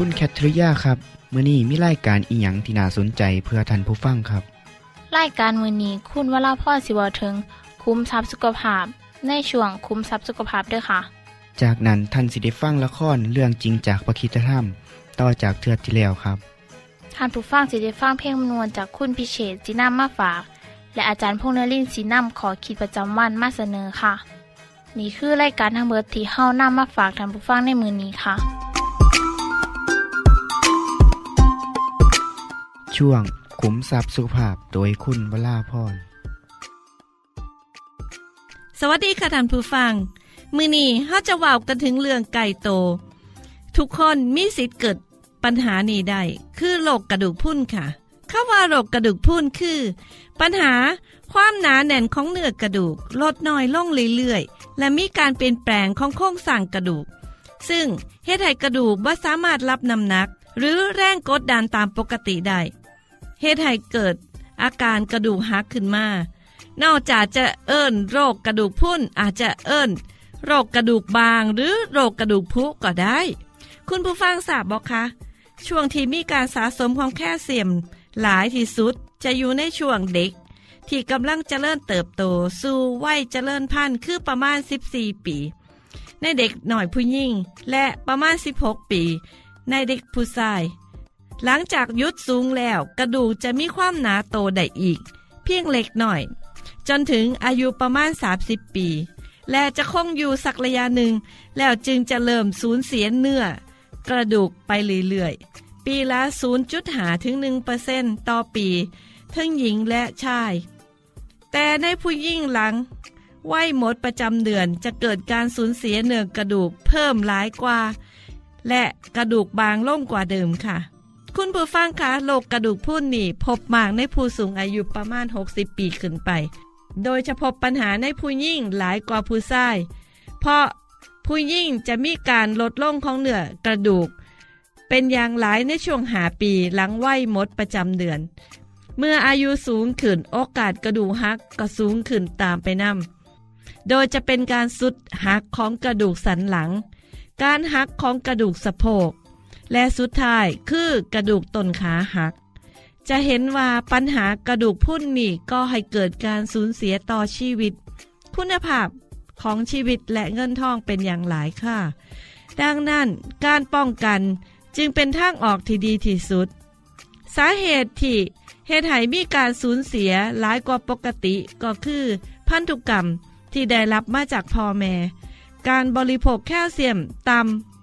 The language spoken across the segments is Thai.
คุณแคทริยาครับมื่อนี้มีรายการอิหยังที่น่าสนใจเพื่อท่านผู้ฟังครับรายการมือนี้คุณวราพ่อสิวถึง คุ้มทรัพย์สุขภาพ ในช่วงคุ้มทรัพย์สุขภาพด้วยค่ะ จากนั้นท่านสิได้ฟังละครเรื่องจริงจากประคีตธรรม ต่อจากเทือกที่แล้วครับท่านผู้ฟังสิได้ฟังเพลงคำนวณจากคุณพิเชษจีนัมมาฝาก และอาจารย์พงษ์นรินทร์สีนัมขอขีดประจำวันมาเสนอค่ะ นี่คือรายการทางเบอร์ที่เฮ้านํมาฝากท่านผู้ฟังในมือนี้ค่ะ ช่วงขุมทรัพย์สุภาพโดยคุณวราพรสวัสดีค่ะท่านผู้ฟัง มือนี้เฮาจะว่าวกันถึงเรื่องไก่โต ทุกคนมีสิทธิ์เกิดปัญหานี้ได้คือโรคกระดูกพรุนค่ะคำว่าโรคกระดูกพรุนคือ ปัญหาความหนาแน่นของเนื้อกระดูกลดน้อยลงเรื่อยๆและมีการเปลี่ยนแปลงของโครงสร้างกระดูก ซึ่งเฮ็ดให้กระดูกว่าสามารถรับน้ำหนัก หรือแรงกดดันตามปกติได้ เฮ็ดให้เกิดอาการกระดูกหักขึ้นมา นอกจากจะเอิ้นโรคกระดูกพรุนอาจจะเอิ้น โรคกระดูกบางหรือโรคกระดูกพุก็ได้ คุณผู้ฟังทราบบอกคะ ช่วงที่มีการสะสมของแคลเซียมหลายที่สุดจะอยู่ในช่วงเด็ก ที่กำลังเจริญเติบโต สู่วัยเจริญพันธุ์คือประมาณ 14 ปี ในเด็กหน่อยผู้หญิงและประมาณ 16 ปี ในเด็กผู้ชาย หลังจากยุดสูงแล้ว กระดูกจะมีความหนาโตได้อีก เพียงเล็กหน่อย จนถึงอายุประมาณ 30 ปี และจะคงอยู่สักระยะหนึ่ง แล้วจึงจะเริ่มสูญเสียเนื้อ กระดูกไปเรื่อยๆ ปีละ 0.5ถึง1%ต่อปี ทั้งหญิงและชาย แต่ในผู้หญิงหลังวัยหมดประจำเดือนจะเกิดการสูญเสียเนื้อกระดูกเพิ่มหลายกว่า และกระดูกบางลงกว่าเดิมค่ะ คุณผู้ฟังคะโรคกระดูกพรุนนี่ พบมากในผู้สูงอายุประมาณ 60 ปีขึ้นไป โดยจะพบปัญหาในผู้หญิงหลายกว่าผู้ชาย เพราะผู้หญิงจะมีการลดลงของเนื้อกระดูก เป็นอย่างหลายในช่วงหาปีหลังวัยหมดประจำเดือน เมื่ออายุสูงขึ้นโอกาสกระดูกหักก็สูงขึ้นตามไปนำโดยจะเป็นการสุดหักของกระดูกสันหลัง การหักของกระดูกสะโพก และสุดท้ายคือกระดูกต้นขาหัก จะเห็นว่าปัญหากระดูกพรุนนี่ก็ให้เกิดการสูญเสียต่อชีวิต คุณภาพของชีวิตและเงินทองเป็นอย่างหลายค่ะ ดังนั้นการป้องกันจึงเป็นทางออกที่ดีที่สุด สาเหตุที่เหตุให้มีการสูญเสียหลายกว่าปกติก็คือ พันธุกรรมที่ได้รับมาจากพ่อแม่ การบริโภคแคลเซียมต่ำ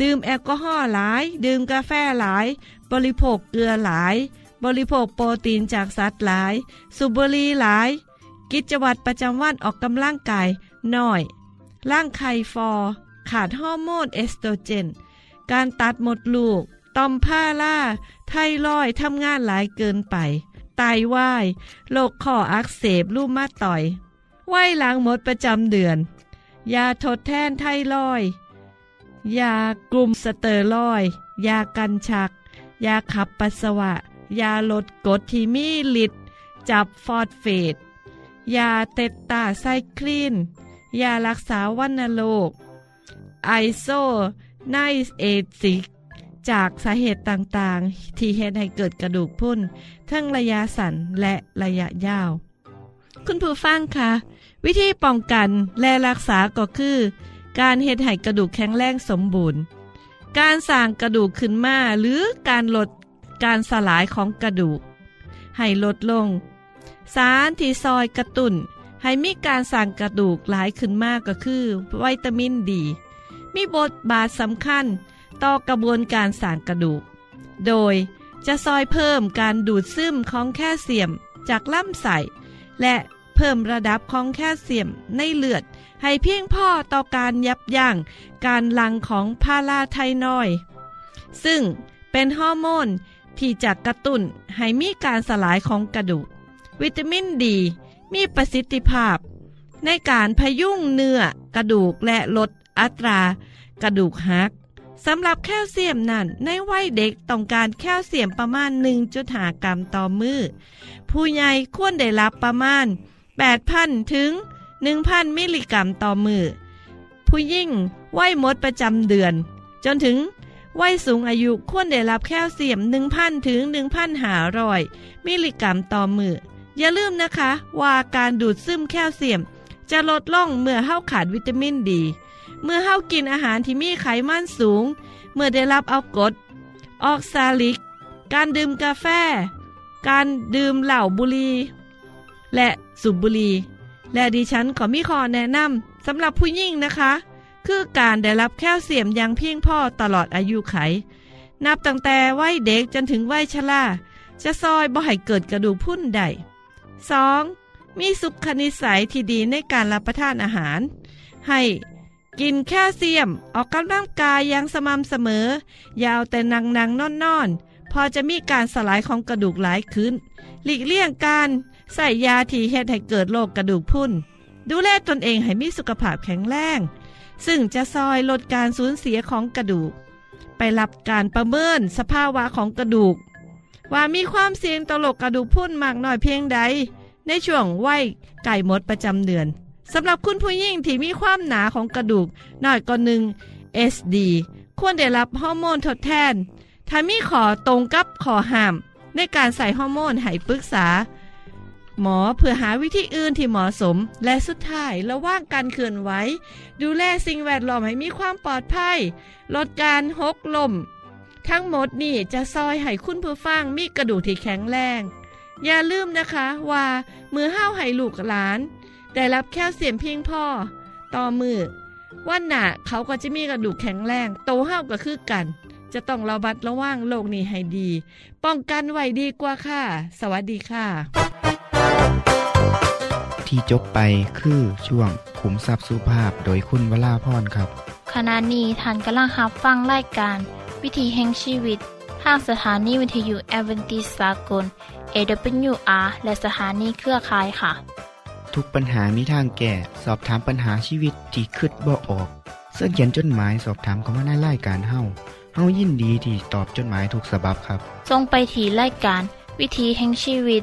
ดื่มแอลกอฮอล์หลาย ดื่มกาแฟหลาย บริโภคเกลือหลาย บริโภคโปรตีนจากสัตว์หลาย สูบบุหรี่หลาย กิจวัตรประจำวันออกกำลังกายน้อย รังไข่ฝ่อ ขาดฮอร์โมนเอสโตรเจน การตัดมดลูก ต่อมพารา ไทรอยด์ทำงานหลายเกินไป ไตวายโรคข้ออักเสบรูมาตอยด์วัยหลังหมดประจำเดือน ยาทดแทนไทรอยด์ ยากลุ่มสเตียรอยด์ยากันชัก ยาขับปัสสาวะ ยาลดกรดที่มีฤทธิ์จับฟอสเฟต ยาเตตราไซคลีน ยารักษาวัณโรค ไอโซไนอาซิด จากสาเหตุต่างๆ ที่เหตุให้เกิดกระดูกพรุนทั้งระยะสั้นและระยะยาว คุณผู้ฟังคะวิธีป้องกันและรักษาก็คือ การเฮ็ดให้กระดูกแข็งแรงสมบูรณ์ การสร้างกระดูกขึ้นมาหรือการลดการสลายของกระดูก ให้ลดลง สารที่ซอยกระตุนให้มีการสร้างกระดูกหลายขึ้นมากก็คือ วิตามินดี มีบทบาทสำคัญต่อกระบวนการสร้างกระดูก โดยจะซอยเพิ่มการดูดซึมของแคลเซียมจากลำไส้และเพิ่มระดับของแคลเซียมในเลือด ให้เพียงพ่อต่อการยับยั้งการหลั่งของพาราไทนอยด์ซึ่งเป็นฮอร์โมนที่จะกระตุ้นให้มีการสลายของกระดูก วิตามินดี มีประสิทธิภาพ ในการพยุงเนื้อกระดูกและลดอัตรากระดูกหักสำหรับแคลเซียมนั้นในวัยเด็กต้องการแคลเซียมประมาณ 1.5 กรัมต่อมือ ผู้ใหญ่ควรได้รับประมาณ 8,000 ถึง 1,000 มิลลิกรัมต่อมือ ผู้ยิ่งวัยหมดประจำเดือน จนถึงวัยสูงอายุควรได้รับแคลเซียม 1,000 ถึง 1,500 มิลลิกรัมต่อมือ อย่าลืมนะคะ ว่าการดูดซึมแคลเซียม จะลดลงเมื่อเฮาขาดวิตามินดี เมื่อเฮากินอาหารที่มีไขมันสูง เมื่อได้รับเอากรดออกซาลิก การดื่มกาแฟ การดื่มเหล้าบุรี และสูบบุรี และดิฉันขอมีขอแนะนำสำหรับผู้หญิงนะคะ คือการได้รับแคลเซียมอย่างเพียงพอตลอดอายุไข นับตั้งแต่วัยเด็กจนถึงวัยชราจะซอยบ่ให้เกิดกระดูกพุ่นใด 2. มีสุขนิสัยที่ดีในการรับประทานอาหาร ให้กินแคลเซียมออกกำลังกายอย่างสม่ำเสมออยาวแต่นังนังนอนนอนพอจะมีการสลายของกระดูกหลายขึ้น หลีกเลี่ยงการ ใส่ยาที่เฮ็ดให้เกิดโรคกระดูกพุ่น ดูแลตนเองให้มีสุขภาพแข็งแรง ซึ่งจะซอยลดการสูญเสียของกระดูก ไปรับการประเมินสภาวะของกระดูก ว่ามีความเสี่ยงต่อโรคกระดูกพุ่นมากน้อยเพียงใด ในช่วงวัยไก่มดประจำเดือนสำหรับคุณผู้หญิงที่มีความหนาของกระดูกน้อยกว่าหนึ่ง SD ควรได้รับฮอร์โมนทดแทน ถ้ามีขอตรงกับขอห้าม ในการใส่ฮอร์โมนให้ปรึกษา หมอเพื่อหาวิธีอื่นที่เหมาะสม และสุดท้ายระว่างการเคลื่อนไหวดูแลสิ่งแวดล้อมให้มีความปลอดภัย ลดการหกลมทั้งหมดนี่จะซอยให้คุณผู้ฟังมีกระดูกที่แข็งแรง อย่าลืมนะคะว่ามือห้าวให้ลูกหลานได้รับแคลเซียมเพียงพอต่อมือวันหนาเขาก็จะมีกระดูกแข็งแรง โตห้าวก็คือกัน จะต้องระบัดระวังโรคนี้ให้ดี ป้องกันไว้ดีกว่าค่ะ สวัสดีค่ะ ที่จบไปคือช่วงขุมทรัพย์สุภาพโดยคุณวราพรครับ ขณะนี้ท่านกำลังรับฟังรายการ วิธีแห่งชีวิตทางสถานีวิทยุแอเวนติสากล AWR และสถานีเครือข่ายค่ะ ทุกปัญหามีทางแก้ สอบถามปัญหาชีวิตที่คืดบ่ออก เสื้อเขียนจดหมายสอบถามเขามาในรายการเฮาเฮายินดีที่ตอบจดหมายถูกสาบบครับ ทรงไปถีรายการ วิธีแห่งชีวิต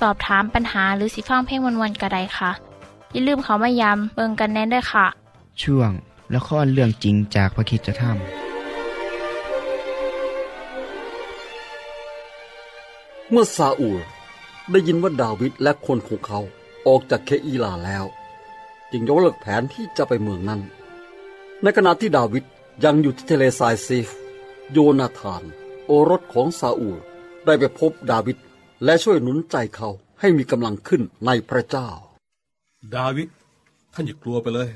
สอบถามปัญหาหรือสิฟังเพลงวันๆกระไดค่ะ อย่าลืมเขามายำเบิงกันแน่นด้วยค่ะ ช่วงละครเรื่องจริงจากพระคริสตธรรมเมื่อซาอูลได้ยินว่าดาวิดและคนของเขาออกจากเคอีลาแล้ว จึงยกเลิกแผนที่จะไปเมืองนั้น ในขณะที่ดาวิดยังอยู่ที่ทะเลทรายซีฟ โยนาธาน โอรสของซาอูลได้ไปพบดาวิด และช่วยหนุนใจเขาให้มีกำลังขึ้นในพระเจ้า ดาวิดท่านอย่ากลัวไปเลย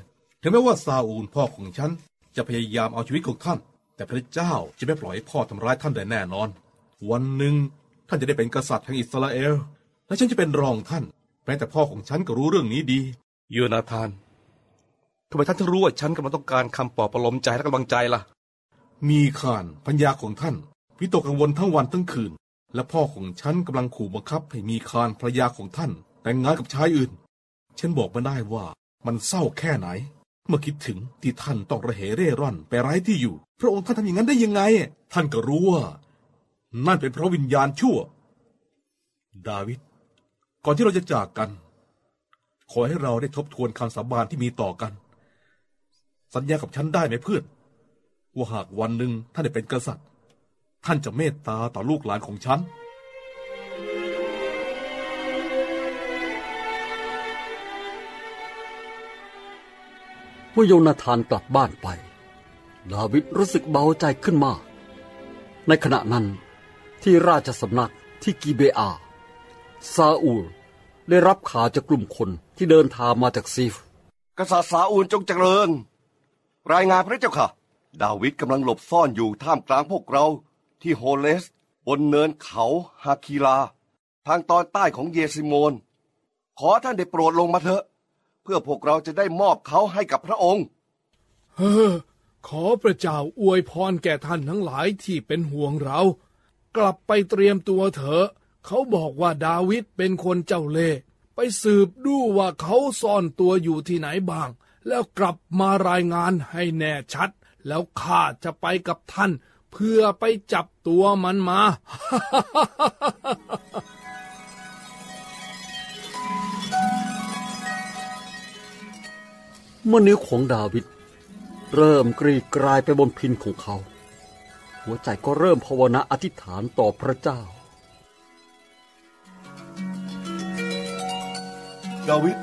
ถึงแม้ว่าซาอูลพ่อของฉัน จะพยายามเอาชีวิตของท่าน แต่พระเจ้าจะไม่ปล่อยให้พ่อทำร้ายท่านได้แน่นอน วันหนึ่งท่านจะได้เป็นกษัตริย์แห่งอิสราเอล และฉันจะเป็นรองท่าน แม้แต่พ่อของฉันก็รู้เรื่องนี้ดีโยนาธานทำไมท่านถึงรู้ว่าฉันกำลังต้องการคำปลอบประโลมใจและกำลังใจล่ะ มีข่านพัญญาของท่านวิตกกังวลทั้งวันทั้งคืน และพ่อของฉันกำลังขู่บังคับให้มีคานภรรยาของท่าน แต่งงานกับชายอื่น ฉันบอกไม่ได้ว่ามันเศร้าแค่ไหน เมื่อคิดถึงที่ท่านต้องระเหเร่ร่อนไปไร้ที่อยู่ พระองค์ท่านทำอย่างนั้นได้ยังไง ท่านก็รู้ว่า นั่นเป็นเพราะวิญญาณชั่ว ดาวิดก่อนที่เราจะจากกัน ขอให้เราได้ทบทวนคำสาบานที่มีต่อกัน สัญญากับฉันได้ไหมเพื่อนว่าหากวันหนึ่งท่านได้เป็นกษัตริย์ ท่านจะเมตตาต่อลูกหลานของฉัน เมื่อโยนาธานกลับบ้านไป ดาวิดรู้สึกเบาใจขึ้นมาก ในขณะนั้นที่ราชสำนักที่กีเบอา ซาอูลได้รับข่าวจากกลุ่มคนที่เดินทางมาจากซีฟ กษัตริย์ซาอูลจงเจริญ รายงานพระเจ้าค่ะ ดาวิดกำลังหลบซ่อนอยู่ท่ามกลางพวกเรา ที่โฮเลส บนเนินเขาฮาคีลา ทางตอนใต้ของเยซิโมน ขอท่านได้โปรดลงมาเถอะ เพื่อพวกเราจะได้มอบเขาให้กับพระองค์เฮ้อขอพระเจ้าอวยพรแก่ท่านทั้งหลายที่เป็นห่วงเรา กลับไปเตรียมตัวเถอะ เขาบอกว่าดาวิดเป็นคนเจ้าเล่ห์ไปสืบดูว่าเขาซ่อนตัวอยู่ที่ไหนบ้าง แล้วกลับมารายงานให้แน่ชัด แล้วข้าจะไปกับท่าน เพื่อไปจับตัวมันมา เมื่อนิ้วของดาวิดเริ่มกรีดกรายไปบนพินของเขา หัวใจก็เริ่มภาวนาอธิษฐานต่อพระเจ้า ดาวิด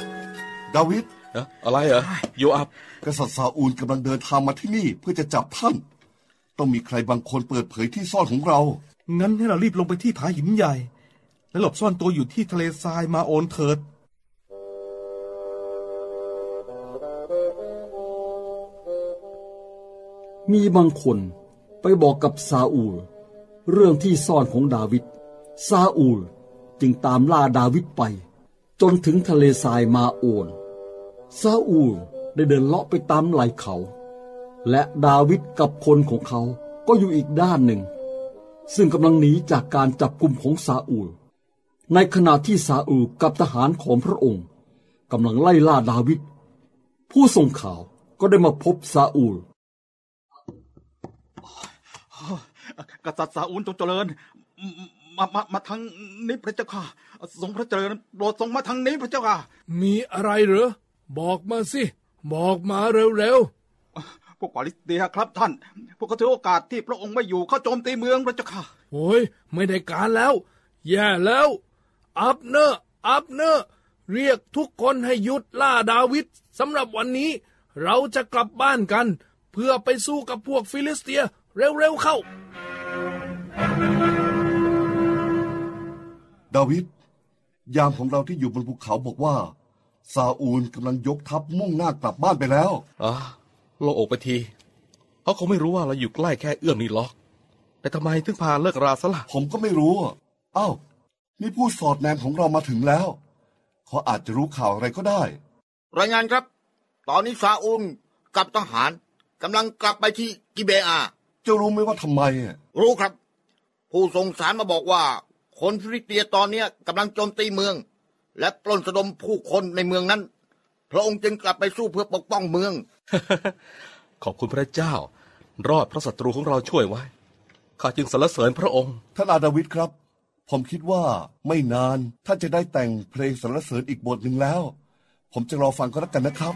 ดาวิดนะอะไรเหรอโยอับ กษัตริย์ซาอูลกำลังเดินทางมาที่นี่เพื่อจะจับท่าน ต้องมีใครบางคนเปิดเผยที่ซ่อนของเรา งั้นให้เรารีบลงไปที่ผาหินใหญ่ และหลบซ่อนตัวอยู่ที่ทะเลทรายมาโอนเถิด มีบางคนไปบอกกับซาอูล เรื่องที่ซ่อนของดาวิด ซาอูลจึงตามล่าดาวิดไป จนถึงทะเลทรายมาโอน ซาอูลได้เดินเลาะไปตามไหล่เขา และดาวิดกับคนของเขาก็อยู่อีกด้านหนึ่ง ซึ่งกำลังหนีจากการจับกลุ่มของซาอูล ในขณะที่ซาอูลกับทหารของพระองค์กำลังไล่ล่าดาวิดผู้ส่งข่าวก็ได้มาพบซาอูลกษัตริย์ซาอูลจงเจริญ มามามาทางนี้พระเจ้าค่ะทรงพระเจริญโปรดทรงมาทางนี้พระเจ้าค่ะ มีอะไรเหรอบอกมาสิ บอกมาเร็ว พวกกวาลิสเตียครับท่าน พวกเขาถือโอกาสที่พระองค์ไม่อยู่เข้าโจมตีเมืองพระเจ้าค่ะๆโอ้ยไม่ได้การแล้ว แย่แล้ว อับเนอร์อับเนอร์เรียกทุกคนให้หยุดล่าดาวิดสำหรับวันนี้ เราจะกลับบ้านกัน เพื่อไปสู้กับพวกฟิลิสเตียเร็วๆเข้า ดาวิดยามของเราที่อยู่บนภูเขาบอกว่า ซาอูลกำลังยกทัพมุ่งหน้ากลับบ้านไปแล้วอะ โล่งอกไปทีเขาคงไม่รู้ว่าเราอยู่ใกล้แค่เอื้อมนี่หรอก แต่ทำไมถึงพาเลิกราซะล่ะผมก็ไม่รู้อะอ้าวนี่ผู้สอดแนมของเรามาถึงแล้ว เขาอาจจะรู้ข่าวอะไรก็ได้ รายงานครับ ตอนนี้ซาอูลกับทหารกำลังกลับไปที่กิเบอาเจ้ารู้ไหมว่าทำไมอะรู้ครับ ผู้ส่งสารมาบอกว่า คนฟิลิสเตียตอนเนี้ยกำลังโจมตีเมือง และปล้นสะดมผู้คนในเมืองนั้น พระองค์จึงกลับไปสู้เพื่อปกป้องเมือง ขอบคุณพระเจ้า รอดพระศัตรูของเราช่วยไว้ ข้าจึงสรรเสริญพระองค์ ท่านอาดาวิดครับ ผมคิดว่าไม่นานท่านจะได้แต่งเพลงสรรเสริญอีกบทหนึ่งแล้ว ผมจะรอฟังก็แล้วกันนะครับ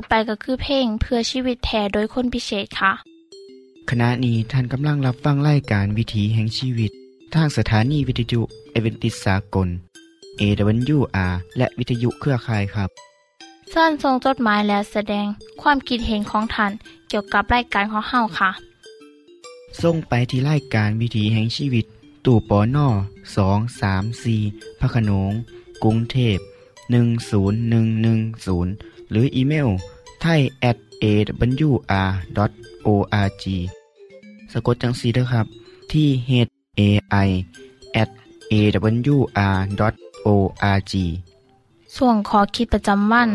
บไปก็คือเพลงเพื่อชีวิตแทโดยคนพิเศษค่ะ ขณะนี้ท่านกำลังรับฟังไล่การวิถีแห่งชีวิต ทางสถานีวิทยุเอเวนติสากล AWR และวิทยุเครือข่ายครับเส้นทรงจดหมายและแสดงความคิดเห็นของท่านเกี่ยวกับรายการของเฮาค่ะ ส่งไปที่ไล่การวิถีแห่งชีวิต ตู่ปอน่อสองสามสีพระขนงกรุงเทพ10110 หรืออีเมลไทย at awr.org สะกดจังสีด้วยครับที่ h a i at awr.org ส่วนขอคิดประจำวัน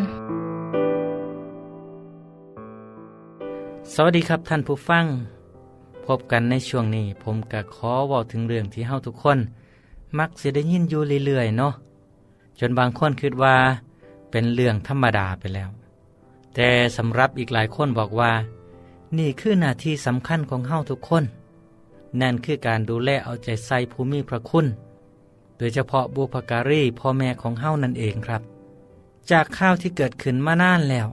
สวัสดีครับท่านผู้ฟัง พบกันในช่วงนี้ ผมกะขอเว้าถึงเรื่องที่เฮาทุกคน มักสิได้ยินอยู่เรื่อยๆเนาะจนบางคนคิดว่า เป็นเรื่องธรรมดาไปแล้ว แต่สำหรับอีกหลายคนบอกว่า นี่คือหน้าที่สำคัญของเฮาทุกคน นั่นคือการดูแลเอาใจใส่ภูมิพระคุณ โดยเฉพาะบุพการีพ่อแม่ของเฮานั่นเองครับ จากข่าวที่เกิดขึ้นมานานแล้ว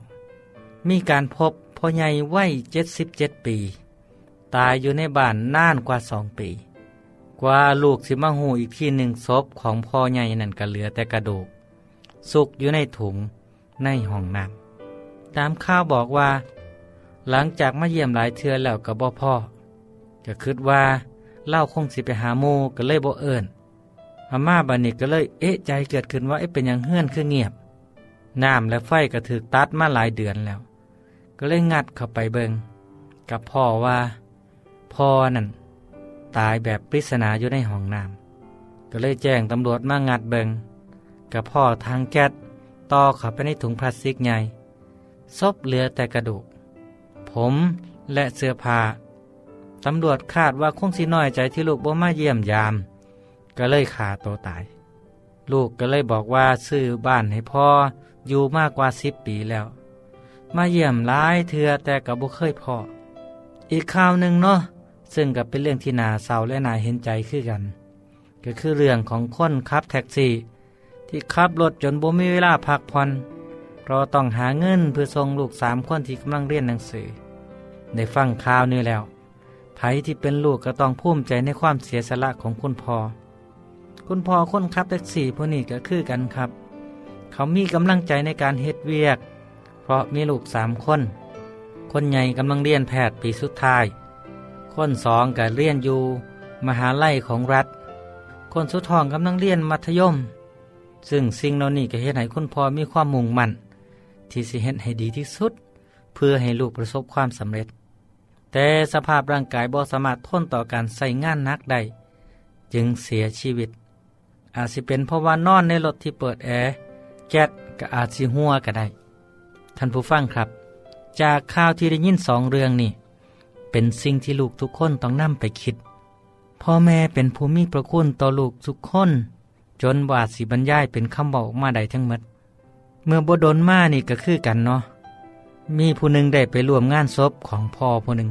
มีการพบพ่อใหญ่วัยเจ็ดสิบเจ็ดปี ตายอยู่ในบ้านนานกว่าสองปี กว่าลูกสิมาหูอีกที่หนึ่งศพของพ่อใหญ่นั่นก็เหลือแต่กระดูก สุกอยู่ในถุงในห้องน้ำตามข่าวบอกว่า หลังจากมาเยี่ยมหลายเทือแล้วกับบ่พ่อก็คิดว่าเล่าคงสิไปหาโมก็เลยบ่เอิญอาม่าบานิกก็เลยเอ๊ะใจเกิดขึ้นว่าเอ๊ะเป็นอย่างเฮื่อนคือเงียบน้ำและไฟก็ถือตัดมาหลายเดือนแล้ว ก็เลยงัดเข้าไปเบิงกับพ่อว่าพ่อนั่นตายแบบปริศนาอยู่ในห้องน้ำก็เลยแจ้งตำรวจมางัดเบิง กับพ่อทางแก๊สต่อเข้าไปในถุงพลาสติกใหญ่ศพเหลือแต่กระดูก ผมและเสื้อผ้าตำรวจคาดว่าคงสิน้อยใจที่ลูกบ่มาเยี่ยมยาม ก็เลยขาตัวตาย ลูกก็เลยบอกว่าซื้อบ้านให้พ่ออยู่มากกว่าสิบปีแล้ว มาเยี่ยมหลายเทือแต่กับบุเคยพออีกข่าวหนึ่งเนาะซึ่งกับเป็นเรื่องที่นาเศร้าและนาเห็นใจคือกัน ก็คือเรื่องของคนขับแท็กซี่ ที่ขับรถจนบ่มีเวลาพักผ่อนเพราะต้องหาเงินเพื่อส่งลูกสามคนที่กำลังเรียนหนังสือได้ฟังข่าวนี้แล้วไผที่เป็นลูกก็ต้องภูมิใจในความเสียสละของคุณพ่อ คุณพ่อคนขับแท็กซี่ผู้นี้ก็คือกันครับ เขามีกำลังใจในการเฮ็ดเวียก เพราะมีลูกสามคน คนใหญ่กำลังเรียนแพทย์ปีสุดท้าย คนสองก็เรียนอยู่ มหาลัยของรัฐ คนสุดท้องกำลังเรียนมัธยม ซึ่งสิ่งเหล่านี้ก็เฮ็ดให้คุณพ่อมีความมุ่งมั่น ที่สิเฮ็ดให้ดีที่สุด เพื่อให้ลูกประสบความสำเร็จ แต่สภาพร่างกายบ่สามารถทนต่อการใส่งานหนักได้จึงเสียชีวิต อาจสิเป็นเพราะว่านอนในรถที่เปิดแอร์แก๊สก็อาจสิหัวก็ได้ ท่านผู้ฟังครับ จากข่าวที่ได้ยินสองเรื่องนี่เป็นสิ่งที่ลูกทุกคนต้องนำไปคิดพ่อแม่เป็นภูมิประคุณต่อลูกทุกคน จนบาดสีบรรยายเป็นคำบอกออกมาได้ทั้งหมด เมื่อบดนมานี่ก็คือกันเนาะ มีผู้หนึ่งได้ไปร่วมงานศพของพ่อผู้หนึ่ง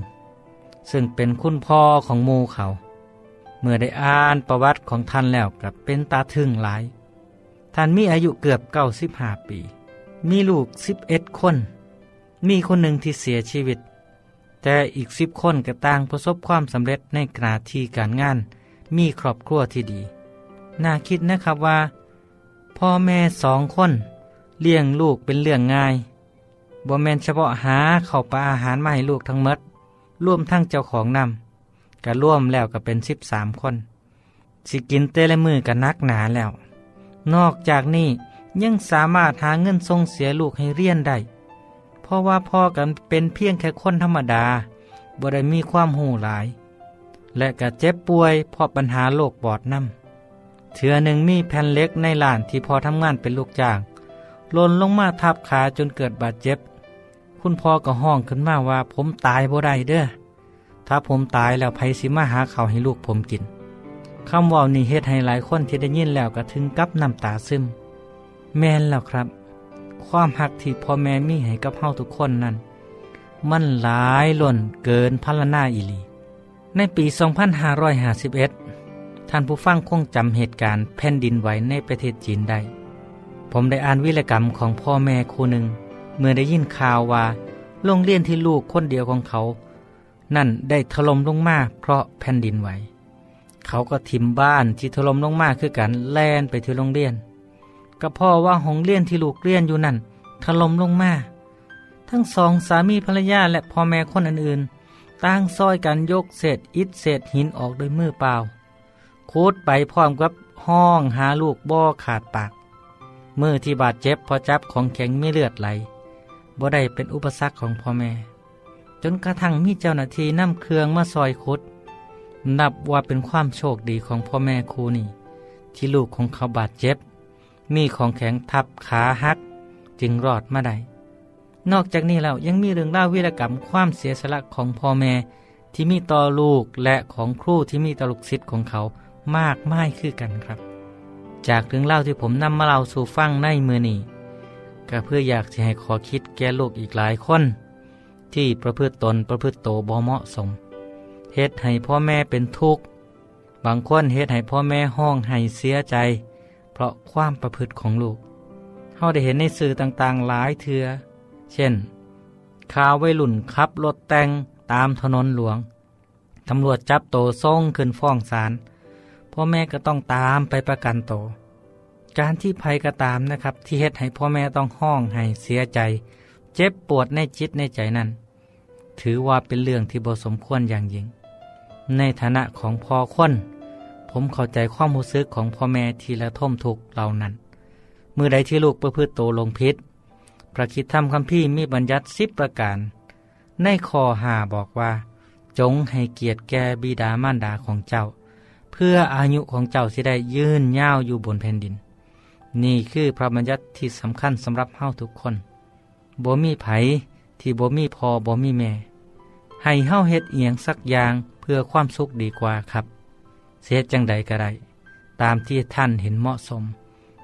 ซึ่งเป็นคุณพ่อของโมเขา เมื่อได้อ่านประวัติของท่านแล้วกับเป็นตาทึ่งหลาย ท่านมีอายุเกือบเก้าสิบห้าปี มีลูกสิบเอ็ดคน มีคนหนึ่งที่เสียชีวิต แต่อีกสิบคนก็ต่างประสบความสำเร็จในกนาที่การงาน มีครอบครัวที่ดี น่าคิดนะครับว่า พ่อแม่สองคนเลี้ยงลูกเป็นเรื่องง่ายบ่แมนเฉพาะหาเข้าวปลาอาหารมาให้ลูกทั้งมดร่วมทั้งเจ้าของนำก็ร่วมแล้วก็เป็นสิบสามคน สิกินเตละมือกันนักหนาแล้ว นอกจากนี้ยังสามารถหาเงินส่งเสียลูกให้เรียนได้ เพราะว่าพ่อกันเป็นเพียงแค่คนธรรมดาบ่ได้มีความหูหลาย และก็เจ็บป่วยเพราะปัญหาโรคปอดน้ำ เถือหนึ่งมีแผ่นเล็กในหลานที่พอทำงานเป็นลูกจ้างหล่นลงมาทับขาจนเกิดบาดเจ็บ คุณพ่อก็ห้องขึ้นมาว่าผมตายบ่ได้เด้อ ถ้าผมตายแล้วไผสิมาหาเขาวให้ลูกผมกิน คำว่านี่เฮ็ดให้หลายคนที่ได้ยินแล้วก็ถึงกับน้ำตาซึม แม่นแล้วครับ ความหักที่พ่อแม่มีให้กับเฮาทุกคนนั้น มันหลายล้นเกินพัลนาอิลี ในปี 2551 ท่านผู้ฟังคงจำเหตุการณ์แผ่นดินไหวในประเทศจีนได้ ผมได้อ่านวิรกรรมของพ่อแม่คู่หนึ่ง เมื่อได้ยินข่าวว่าโรงเรียนที่ลูกคนเดียวของเขา นั่นได้ถล่มลงมาเพราะแผ่นดินไหว เขาก็ทิมบ้านที่ถล่มลงมาคือกันแล่นไปที่โรงเรียน ก็พ่อว่าห้องเรียนที่ลูกเรียนอยู่นั่นถล่มลงมา ทั้งสองสามีภรรยาและพ่อแม่คนอื่นๆต่างซอยกันยกเศษอิฐเศษหินออกด้วยมือเปล่า คูดไปพร้อมกับห้องหาลูกบ่อขาดปาก มือที่บาดเจ็บพอจับของแข็งไม่เลือดไหลบ่ได้เป็นอุปสรรคของพ่อแม่ จนกระทั่งมีเจ้าหน้าที่นำเครื่องมาซอยคุด นับว่าเป็นความโชคดีของพ่อแม่ครูนี่ ที่ลูกของเขาบาดเจ็บ มีของแข็งทับขาหัก จึงรอดมาได้นอกจากนี้แล้วยังมีเรื่องเล่าวีรกรรมความเสียสละของพ่อแม่ที่มีต่อลูกและของครูที่มีต่อลูกศิษย์ของเขา มากมายคือกันครับ จากเรื่องเล่าที่ผมนำมาเล่าสู่ฟังในมือนี้ก็เพื่ออยากจะให้ขอคิดแก่ลูกอีกหลายคน ที่ประพฤติตนประพฤติโตบ่เหมาะสมเฮ็ดให้พ่อแม่เป็นทุกข์บางคนเฮ็ดให้พ่อแม่ห้องให้เสียใจ เพราะความประพฤติของลูกเขาได้เห็นในสื่อต่างๆหลายเทือ เช่นข่าววัยรุ่นขับรถแต่งตามถนนหลวงตำรวจจับโตส่งขึ้นฟ้องศาล พ่อแม่ก็ต้องตามไปประกันโตการที่ภัยก็ตามนะครับ ที่เฮ็ดให้พ่อแม่ต้องห้องให้เสียใจ เจ็บปวดในจิตในใจนั้น ถือว่าเป็นเรื่องที่บสมควรอย่างยิ่ง ในฐานะของพ่อคนผมเข้าใจความรู้สึกของพ่อแม่ทีละท่มทุกเหล่านั้นเมื่อใดที่ลูกประพฤติโตลงพิษพระคิดธรรมคัมภีร์มีบัญญัติสิบประการ ในข้อหาบอกว่า จงให้เกียรติแก่บิดามารดาของเจ้า พื่ออายุของเจ้าสิได้ยืนยาวอยู่บนแผ่นดิน นี่คือพระบัญญัติที่สำคัญสำหรับเฮาทุกคนบ่มีไผที่บ่มีพอบ่มีแม่ ให้เฮาเฮ็ดเอียงสักอย่างเพื่อความสุขดีกว่าครับเสียจังใดก็ได้ตามที่ท่านเห็นเหมาะสม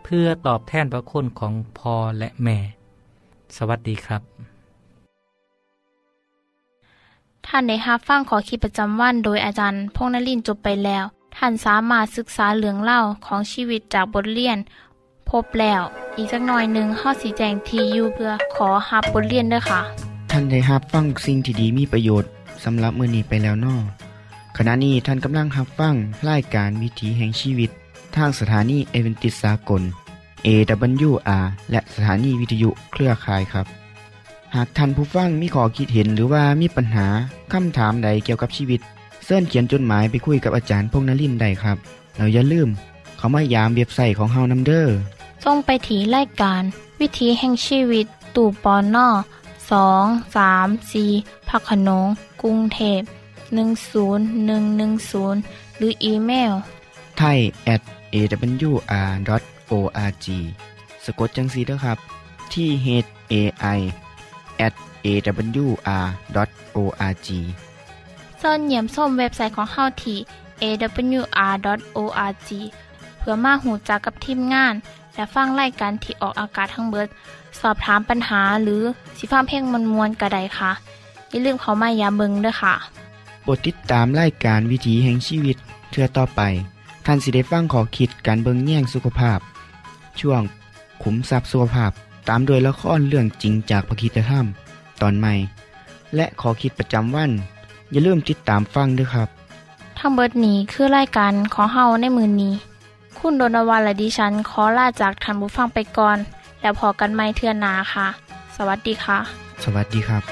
เพื่อตอบแทนพระคุณของพ่อและแม่ สวัสดีครับ ท่านได้รับฟังขอคิดประจำวันโดยอาจารย์พงนลินจบไปแล้ว ท่านสามารถศึกษาเรื่องเล่าของชีวิตจากบทเรียน พบแล้ว อีกสักหน่อยหนึ่งข้อสีแจงทียูเพื่อขอฮับบทเรียนด้วยค่ะ ท่านได้รับฟังสิ่งที่ดีมีประโยชน์สำหรับมือนีไปแล้วนอขณะนี้ท่านกำลังรับฟังรายการวิถีแห่งชีวิต ทางสถานีเอเวนติสากล AWR และสถานีวิทยุเครือข่ายครับ หากท่านผู้ฟังมีข้อคิดเห็นหรือว่ามีปัญหาคำถามใดเกี่ยวกับชีวิต เสินเขียนจดหมายไปคุยกับอาจารย์พงนลินได้ครับแล้วอย่าลืม เขามายามเบียบใส่ของเฮานัมเดอร์ส่งไปถีรายการ วิถีแห่งชีวิตตู่ปอนนอสองสามสีพักขนงกรุงเทพ10110 หรืออีเมลไทย at awr.org สะกดจังสีด้วยครับ ที่ h a i at awr.org เสินเหยี่ยมส้มเว็บไซต์ของเฮาที่ awr.org เพื่อมาหูจักกับทีมงาน และฟังไล่กันที่ออกอากาศทั้งเบิด สอบถามปัญหาหรือสิฟ้าเพลงมวลมวลกระไดค่ะ อย่าลืมเขามายาเบิงด้วยค่ะโปรดติดตามรายการวิถีแห่งชีวิตเทือต่อไป ท่านสิได้ฟังขอคิดการเบิงแย่งสุขภาพ ช่วงขุมทรัพย์สุขภาพตามโดยละครเรื่องจริงจากพระคีตธรรม ตอนใหม่ และขอคิดประจำวัน อย่าลืมติดตามฟังด้วยครับ ทั้งเบิดนี้คือไล่การขอเฮาในมือนนี้ คุณโดนวันและดิฉันขอลาจากทันบุฟังไปก่อน แล้วพอกันไม่เทื่อนาค่ะ สวัสดีค่ะ สวัสดีครับ